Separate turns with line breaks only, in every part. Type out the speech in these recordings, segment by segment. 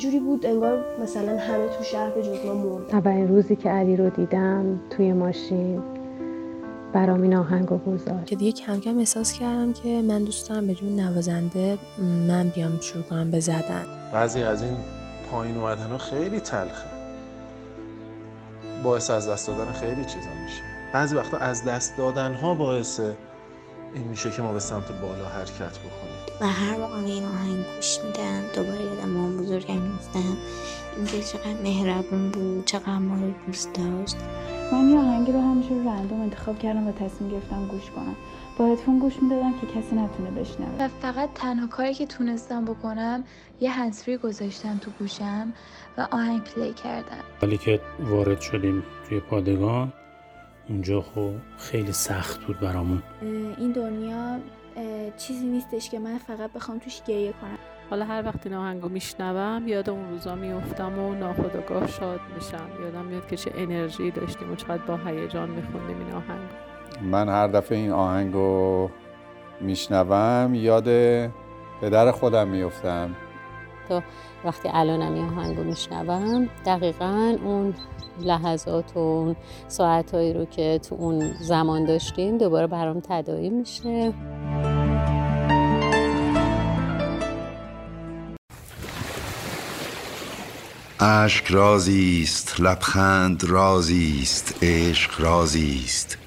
جوری بود انگار مثلا همه تو شهر به جز ما مردن.
اولین روزی که علی رو دیدم توی ماشین برام این آهنگو گذاشت.
که دیگه کم کم احساس کردم که من دوست دارم به جون نوازنده من بیام شروع کنم به زدن.
بعضی از این پایین اومدن خیلی تلخه. باعث از دست دادن خیلی چیزا میشه. بعضی وقتا از دست دادن ها باعث این میشه که ما به سمت بالا حرکت بکنیم.
و هر موقع به این آهنگ گوش میدم دوباره یادم مام بزرگم میفتم اینکه چقدر مهربون بود چقدر ما رو دوست داشت.
من یه آهنگی رو همیشه رندوم انتخاب کردم و تصمیم گرفتم گوش کنم. با هدفون گوش می‌دادم که کسی نتونه بشنوه.
و فقط تنها کاری که تونستم بکنم یه هنسفری گذاشتم تو گوشم و آهنگ پلی کردم.
ولی که وارد شدیم توی پادگان اونجا خب خیلی سخت بود برامون.
این دنیا چیزی نیستش که من فقط بخوام توش گریه کنم.
حالا هر وقت این آهنگو میشنوم یاد اون روزا میفتم و ناخداگاه شاد میشم. یادم میاد که چه انرژی داشتیم و چقدر با هیجان میخوندیم این آهنگ
من هر دفعه این آهنگو میشنوم یاد پدر خودم میفتم
تا وقتی الانم این آهنگو میشنوم دقیقا اون لحظات و اون ساعتهایی رو که تو اون زمان داشتیم دوباره برام تداعی میشه.
اشک رازی است لبخند رازی است عشق رازی است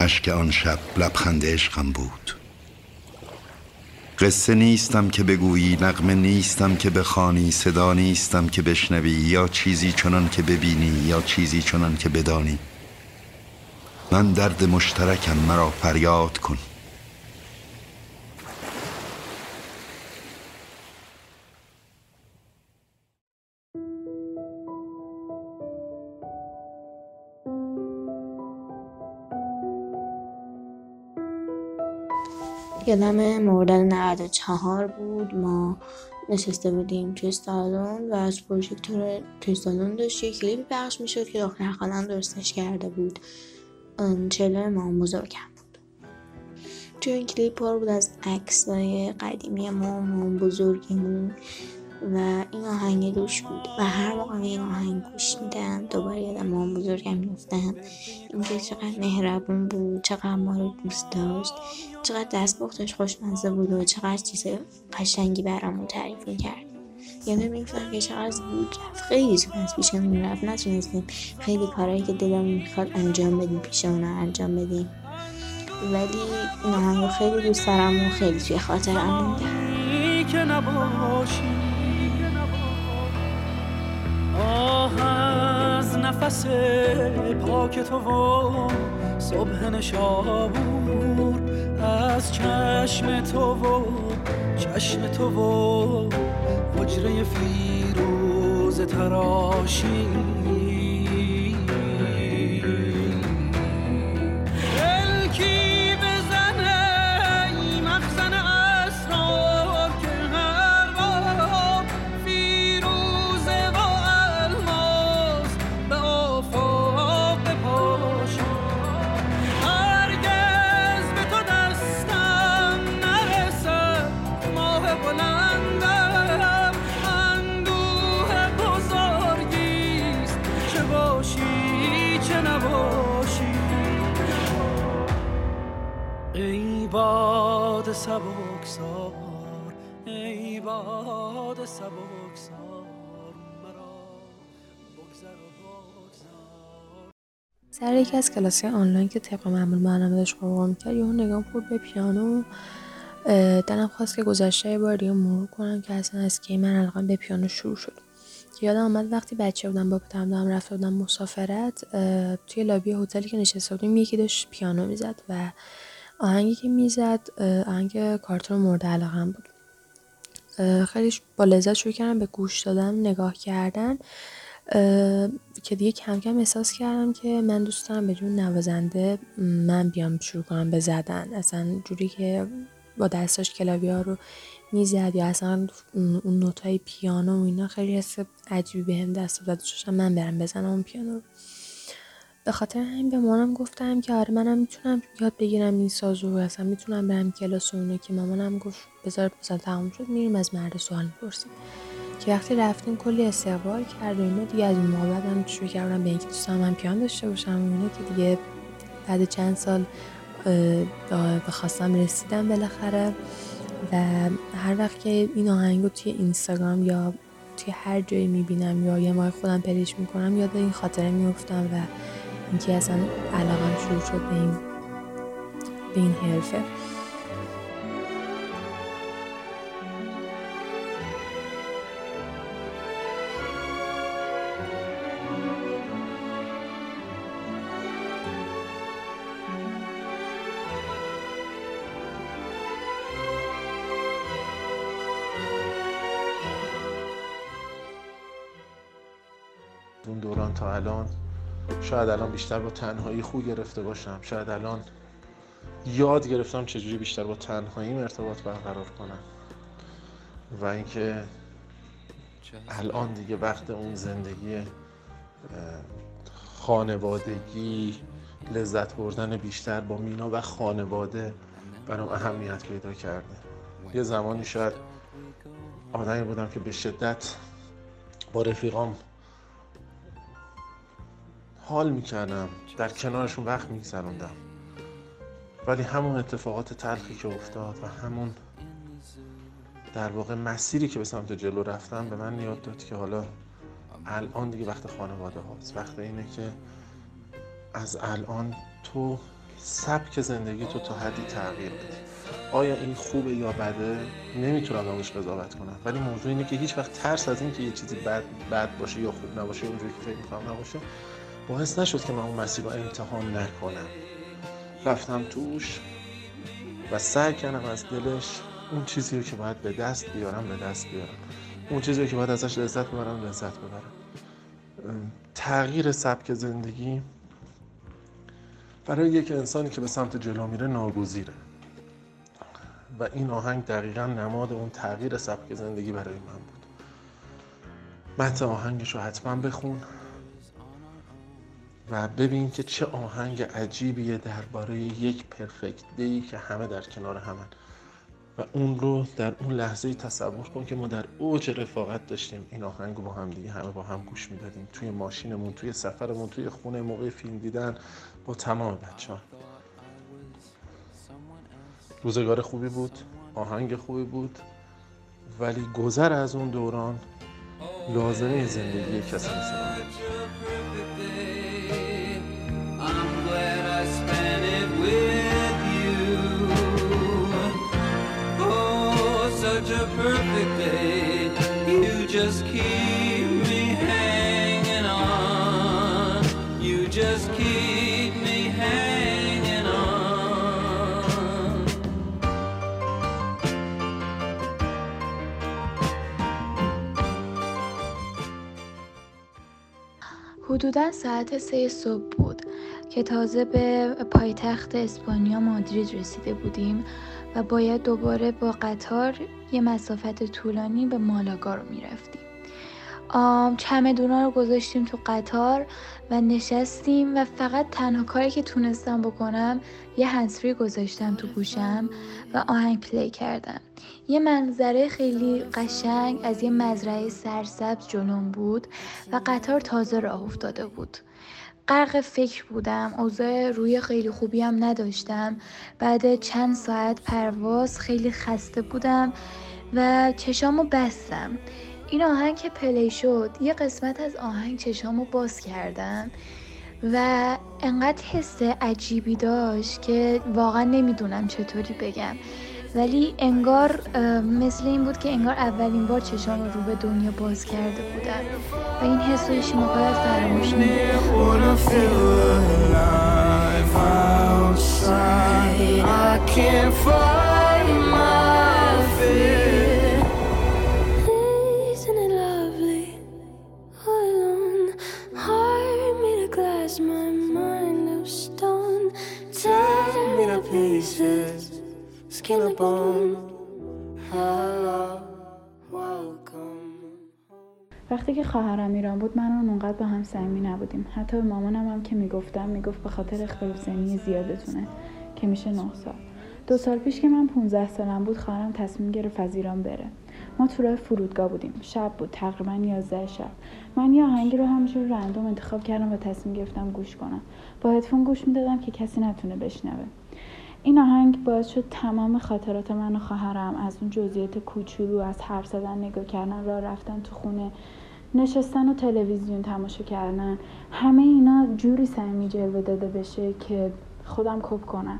اشک آن شب لبخند عشقم بود. قصه نیستم که بگویی نغمه نیستم که بخوانی صدا نیستم که بشنوی یا چیزی چنان که ببینی یا چیزی چنان که بدانی. من درد مشترکم مرا فریاد کن.
یادم مردن 94 بود. ما نشسته بودیم توی سالن و از پروژکتور توی سالن داشت یه کلیپی پخش می‌شد که دختر خالم درستش کرده بود. چله ما بزرگم بود. توی این کلیپ پر بود از عکسای قدیمی ما مام بزرگمون و این آهنگ دوش بود و هر موقع این آهنگ گوش میدم دوباره یادم مام بزرگم میفتم اینکه چقدر مهربون بود چقدر ما رو دوست داشت چقدر دستپختش خوشمزه بود و چقدر چیز قشنگی برامون تعریف می‌کرد. یعنی می‌گفتم که چقدر زود رفت. خیلی زود از پیشمون رفت. نتونستیم خیلی کارهایی که دلمون می‌خواد انجام بدیم پیش اونا انجام بدیم. ولی این آهنگ خیلی دوست دارم و خیلی توی خاطرم مونده
آه از نفس پاک تو و صبح نشابور از چشم تو و چشم تو و حجره فیروز تراشی.
سر یکی از کلاسی آنلاین که طبق معمول برنامه داشت قرار می‌کرد یهو نگاه خورد به پیانو. دلم خواست که گذشته بار دیگه مرور کنم که اصلا از کی من علاقه به پیانو شروع شد. یادم آمد وقتی بچه بودم با پدرم دارم رفته بودم مسافرت توی لابی هتلی که نشسته بودیم یکی داشت پیانو می‌زد و آهنگی که می‌زد آهنگ کارتون مورد علاقم بود. خیلی با لذت شروع کردم به گوش دادن نگاه کردن. که دیگه کم کم احساس کردم که من دوست دارم به جون نوازنده من بیام شروع کنم به زدن. اصلا جوری که با دستاش کلاوی ها رو می‌زد یا اصلا اون نوتای پیانو و اینا خیلی حس عجیبی به هم دست داد. من برم بزنم اون پیانو رو. به خاطر همین به مامانم گفتم که آره منم می‌تونم یاد بگیرم این سازو اصلا می‌تونم برم کلاس و که مامانم گفت بذار مثلا تموم شد میریم از مرد سوال می‌پرسیم. که وقتی رفتیم کلی استقبال کرد و اینا دیگه از اون موقع بعد من شروع کردم به اینکه دوستم من پیان داشته باشم. و اینه که دیگه بعد چند سال به خواستم رسیدم بالاخره. و هر وقت که این آهنگ رو توی اینستاگرام یا توی هر جایی می‌بینم یا یه ماه خودم پلیش می‌کنم یاد این خاطره میفتم و اینکه اصلا علاقم شروع شد به این به این حرفه.
تا الان شاید الان بیشتر با تنهایی خوب گرفته باشم. شاید الان یاد گرفتم چجوری بیشتر با تنهاییم ارتباط برقرار کنم. و اینکه الان دیگه وقت اون زندگی خانوادگی لذت بردن بیشتر با مینا و خانواده برام اهمیت پیدا کرده. یه زمانی شاید آدمی بودم که به شدت با رفیقام حال می‌کردم در کنارشون وقت میگذروندم. ولی همون اتفاقات تلخی که افتاد و همون در واقع مسیری که به سمت جلو رفتم به من یاد داد که حالا الان دیگه وقت خانواده هاست. وقت اینه که از الان تو سبک زندگی تو تا حدی تغییر بدی. آیا این خوبه یا بده؟ نمی‌تونم روش قضاوت کنم. ولی موضوع اینه که هیچ وقت ترس از این که یه چیزی بد, بد باشه یا خوب نباشه اونجوری که فکر می‌کنم نباشه باعث نشد که من اون مسیر رو امتحان نکنم. رفتم توش و سعی کردم از دلش اون چیزی رو که باید به دست بیارم به دست بیارم. اون چیزی رو که باید ازش لذت ببرم لذت ببرم. تغییر سبک زندگی برای یک انسانی که به سمت جلو میره ناگزیره. و این آهنگ دقیقا نماد اون تغییر سبک زندگی برای من بود. متن آهنگش رو حتما بخون. و ببین که چه آهنگ عجیبیه درباره یک پرفکت دی که همه در کنار همن. و اون رو در اون لحظه تصور کن که ما در اوج رفاقت داشتیم. این آهنگ با هم دیگه همه با هم گوش می‌دادیم. توی ماشینمون توی سفرمون توی خونه موقع فیلم دیدن با تمام بچه ها روزگار خوبی بود آهنگ خوبی بود ولی گذر از اون دوران لازمه زندگی کسی مثل perfect day. You just keep me hanging on. You just keep me hanging on.
حدودا ساعت سه صبح بود که تازه به پایتخت اسپانیا مادرید رسیده بودیم و باید دوباره با قطار یه مسافت طولانی به مالاگا رو می‌رفتیم. چمدونا رو گذاشتیم تو قطار و نشستیم و فقط تنها کاری که تونستم بکنم یه هنسفری گذاشتم تو گوشم و آهنگ پلی کردم. یه منظره خیلی قشنگ از یه مزرعه سرسبز جلوم بود و قطار تازه راه افتاده بود. غرق فکر بودم. اوضاع روی خیلی خوبی هم نداشتم. بعد چند ساعت پرواز خیلی خسته بودم و چشامو بستم. این آهنگ که پلی شد یه قسمت از آهنگ چشامو باز کردم و انقدر حس عجیبی داشت که واقعا نمی‌دونم چطوری بگم. ولی انگار مثل این بود که انگار اولین بار چشام رو به دنیا باز کرده بودم. و این حس رو هیچ موقع فراموش
skin وقتی که خواهرم ایران بود من اون اونقدر با هم صمیمی نبودیم. حتی به مامانم هم که می‌گفتم می‌گفت به خاطر اختلاف سنی زیادتونه که میشه نه سال. دو سال پیش که من 15 سالم بود خواهرم تصمیم گرفت از ایران بره. ما تو راه فرودگاه بودیم. شب بود تقریبا 11 شب. من یه آهنگی رو همینجور رندوم انتخاب کردم و تصمیم گرفتم گوش کنم. با هدفون گوش می‌دادم که کسی نتونه بشنوه. این آهنگ باعث شد تمام خاطرات من و خواهرم از اون جزئیات کوچولو از حرف زدن نگاه کردن راه رفتن تو خونه نشستن و تلویزیون تماشا کردن. همه اینا جوری صمیمی جلوه داده بشه که خودم کپ کنم.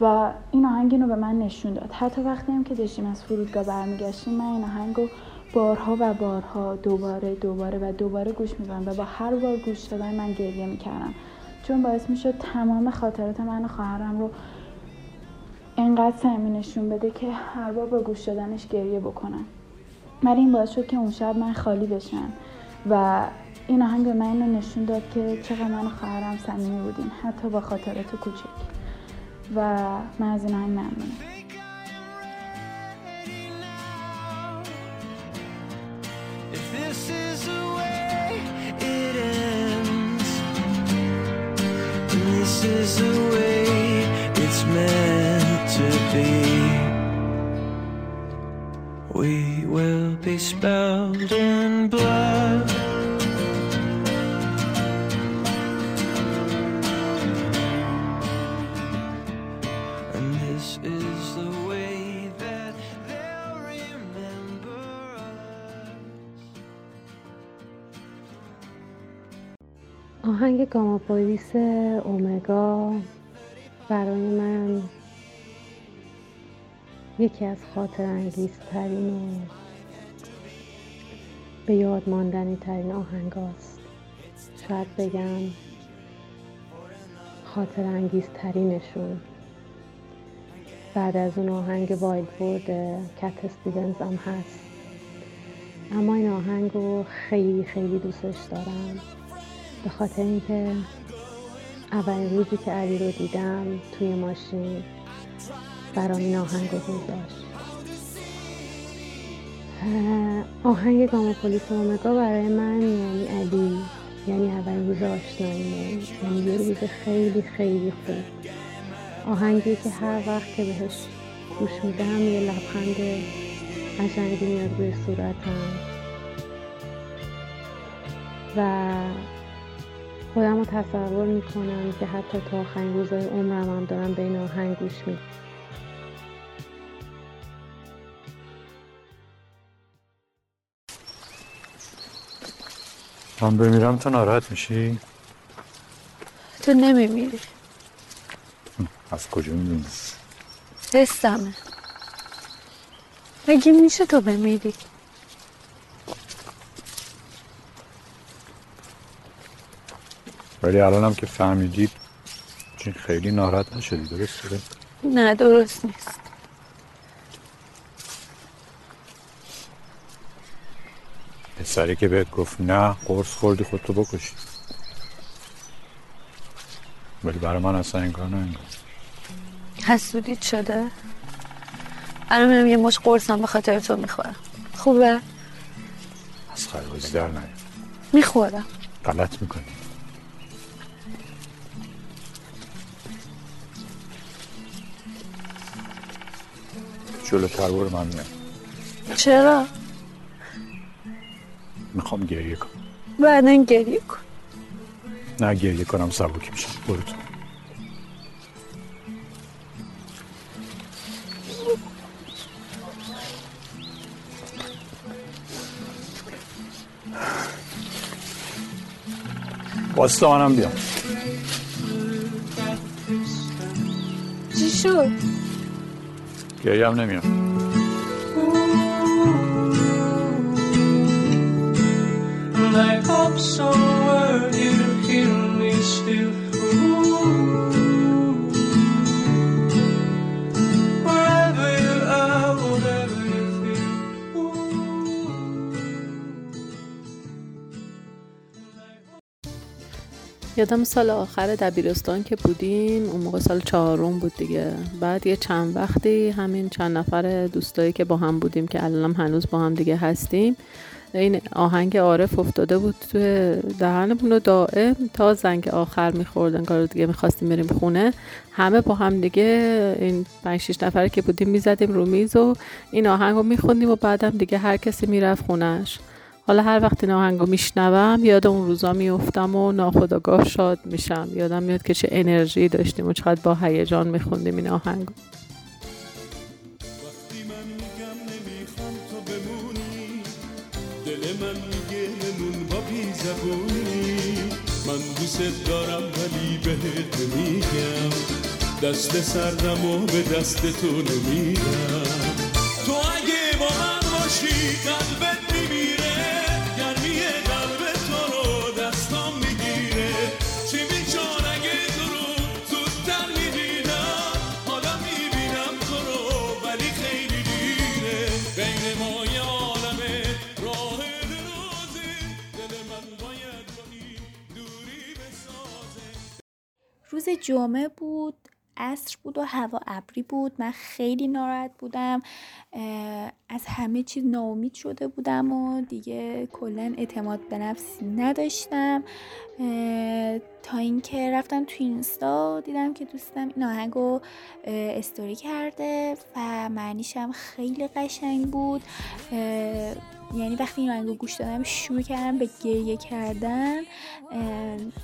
و این آهنگ اینو به من نشون داد. حتی وقتی هم که داشتیم از فرودگاه برمیگشتیم من این آهنگ رو بارها و بارها دوباره دوباره و دوباره گوش میدم و با هر بار گوش دادن من گریه می‌کردم. چون باعث می‌شد تمام خاطرات من و خواهرم رو انقدر صمیمی نشون بده که هر بار با گوش دادنش گریه بکنم ولی این باعث شد که اون شب من خالی بشم. و این آهنگ به من اینو نشون داد که چقدر من خواهرم صمیمی بودیم حتی با خاطرات کوچک. و من از این آهنگ ممنونم.
If this is the
آهنگ Gammapolis Omega برای من یکی از خاطر انگیزترین و به یاد ماندنی ترین آهنگ هاست. شاید بگم خاطر انگیزترینشون. بعد از اون آهنگ Wild World Cat Stevens هم هست. اما این آهنگ رو خیلی خیلی دوستش دارم. به خاطر اینکه اولین روزی که علی رو دیدم توی ماشین برام این آهنگ رو گذاشت. آهنگ گاما پلیس اومگا برای من یعنی علی یعنی اولین روز آشناییمون یعنی یه روز خیلی خیلی خوب. آهنگی که هر وقت که بهش گوش میدم یه لبخند قشنگی میاد روی صورتم. و خودم رو تصور می‌کنم که حتی تا آخرین روزهای عمرم هم دارم به این آهنگ گوش میدم
من بمیرم تو ناراحت میشی؟
تو نمیمیری
از کجا می‌دونی؟
حسمه مگه میشه تو بمیری
ولی الانم که فهمیدی چون خیلی ناراحت نشدی درسته؟
نه درست نیست.
پسری که بهت گفت نه قرص خوردی خودتو بکشی. ولی برای من اصلا انگار نه انگار
حسودیت شده؟ الان میرم یه مش قرصم به خاطر تو می‌خورم. خوبه؟
از خربازی در نیار
می‌خورم.
غلط می‌کنی. جلوتر برو من میام.
چرا؟
می‌خوام گریه کنم.
بعدا گریه کن.
نه گریه کنم سبک میشم برو تو. واسه منم بیام.
چی شد؟
Ya yavnem
ya. I hope somewhere you hear me still. Ooh.
یادم سال آخر دبیرستان که بودیم اون موقع سال چهارم بود دیگه. بعد یه چند وقتی همین چند نفر دوستایی که با هم بودیم که الانم هنوز با هم دیگه هستیم
این آهنگ عارف افتاده بود توی دهنمون و دائم تا زنگ آخر می‌خورد انگار دیگه می‌خواستیم بریم خونه. همه با هم دیگه این 5 6 نفره که بودیم می‌زدیم رو میز و این آهنگ رو میخوندیم و بعدم دیگه هر کسی می‌رفت خونش حالا هر وقت این آهنگ رو میشنوم یاد اون روزا میفتم و ناخداگاه شاد میشم. یادم میاد که چه انرژی داشتیم و چقدر با هیجان میخوندیم این آهنگ
دل من میگه نمون با بی زبونی من دوست دارم ولی بهت میگم دست سردم و به دست تو نمیدم. تو اگه با من باشی قلبت
روز جمعه بود عصر بود و هوا ابری بود. من خیلی ناراحت بودم. از همه چیز ناامید شده بودم و دیگه کلا اعتماد به نفسی نداشتم. تا اینکه رفتم تو اینستا دیدم که دوستم این آهنگو استوری کرده و معنیشم خیلی قشنگ بود. یعنی وقتی این آهنگو گوش دادم شروع کردم به گریه کردن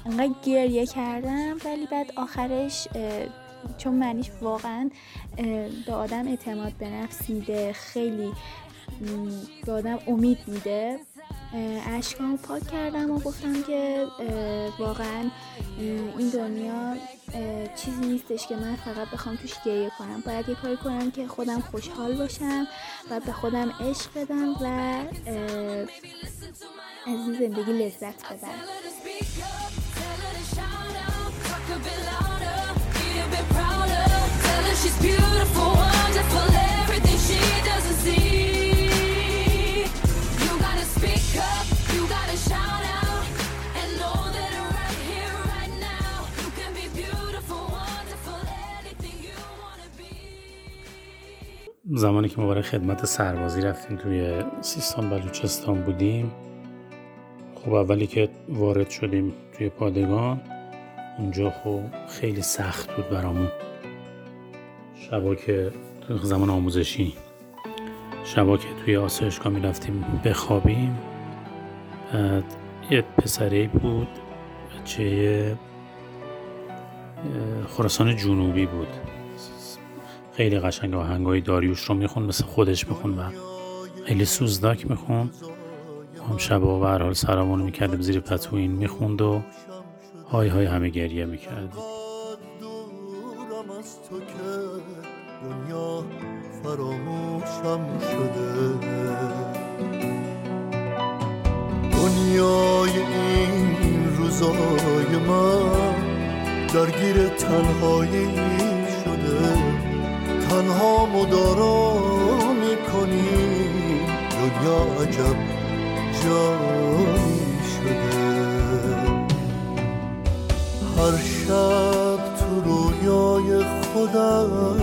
انقدر گریه کردم ولی بعد آخرش چون معنیش واقعا به آدم اعتماد به نفس میده خیلی به آدم امید میده. اشکامو پاک کردم و گفتم که واقعا این دنیا چیزی نیستش که من فقط بخوام توش گریه کنم باید یه کاری کنم که خودم خوشحال باشم و به خودم عشق بدم و از این زندگی لذت ببرم.
زمانی که ما برای خدمت سربازی رفتیم توی سیستان بلوچستان بودیم خب اولی که وارد شدیم توی پادگان اونجا خب خیلی سخت بود برامون. شبا که زمان آموزشی شبا که توی آسایشگاه می رفتیم بخوابیم. بعد یه پسره بود بچه خراسان جنوبی بود. خیلی قشنگ آهنگای داریوش رو می‌خوند مثل خودش می‌خوند و خیلی سوزداک می‌خوند هم شبا به هر حال سرمون می‌کردیم زیر پتو این می‌خوند و های های همه گریه می‌کردیم
دنیای این روزای من درگیر تنهایی شده. تنها مدارا می‌کنی. دنیا عجب جایی شده. هر شب تو رویای خودم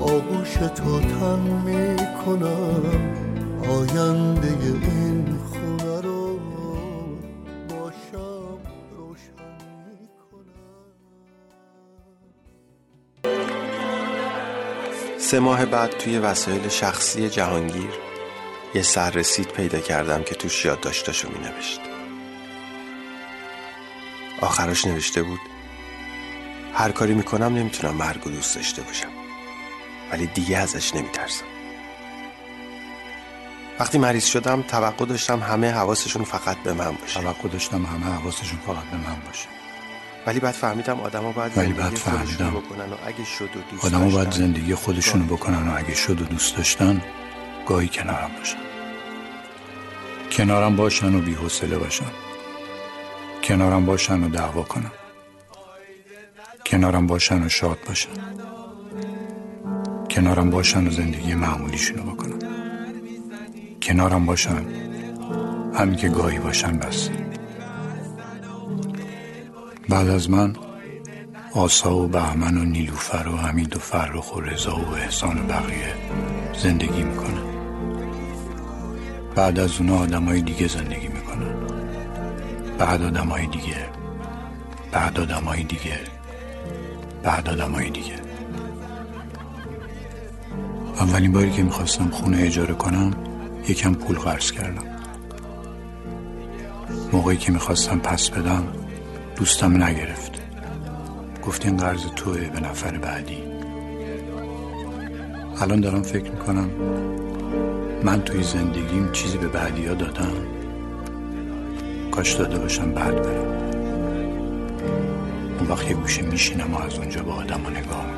آغوش تو تن می‌کنم. آینده این
سه ماه بعد توی وسایل شخصی جهانگیر یه سررسید پیدا کردم که توش یادداشتاشو می نوشت آخرش نوشته بود هر کاری می‌کنم نمی‌تونم مرگ و دوست داشته باشم ولی دیگه ازش نمیترسم. وقتی مریض شدم توقع داشتم همه حواسشون فقط به من باشه.
توقع داشتم همه حواسشون فقط به من باشه.
ولی بعد فهمیدم آدما باید
ولی
زندگی
بعد فهمیدم
بکنن و اگه شد و دوست
آدمو باید زندگی خودشونو بکنن و اگه شد و دوست داشتن گاهی کنارم باشن. کنارم باشن و بی حوصله باشن. کنارم باشن و دعوا کنن. کنارم باشن و شاد باشن. کنارم باشن و زندگی معمولیشونو بکنن. کنارم باشن. همین که گاهی باشن بس. بعد از من آسا و بهمن و نیلوفر و حمید و فرخ و رضا و احسان و بقیه زندگی می‌کنن. بعد از اونا آدمای دیگه زندگی می‌کنن. بعد آدمای دیگه بعد آدمای دیگه بعد آدمای دیگه. اولین باری که می‌خواستم خونه اجاره کنم یکم پول قرض کردم. موقعی که می‌خواستم پس بدم دوستم نگرفت. گفت این قرض توه به نفر بعدی. الان دارم فکر می‌کنم من توی زندگیم چیزی به بعدی ها دادم. کاش داده باشم بعد برم. اون وقت یه گوشه میشینم و از اونجا با آدم نگاه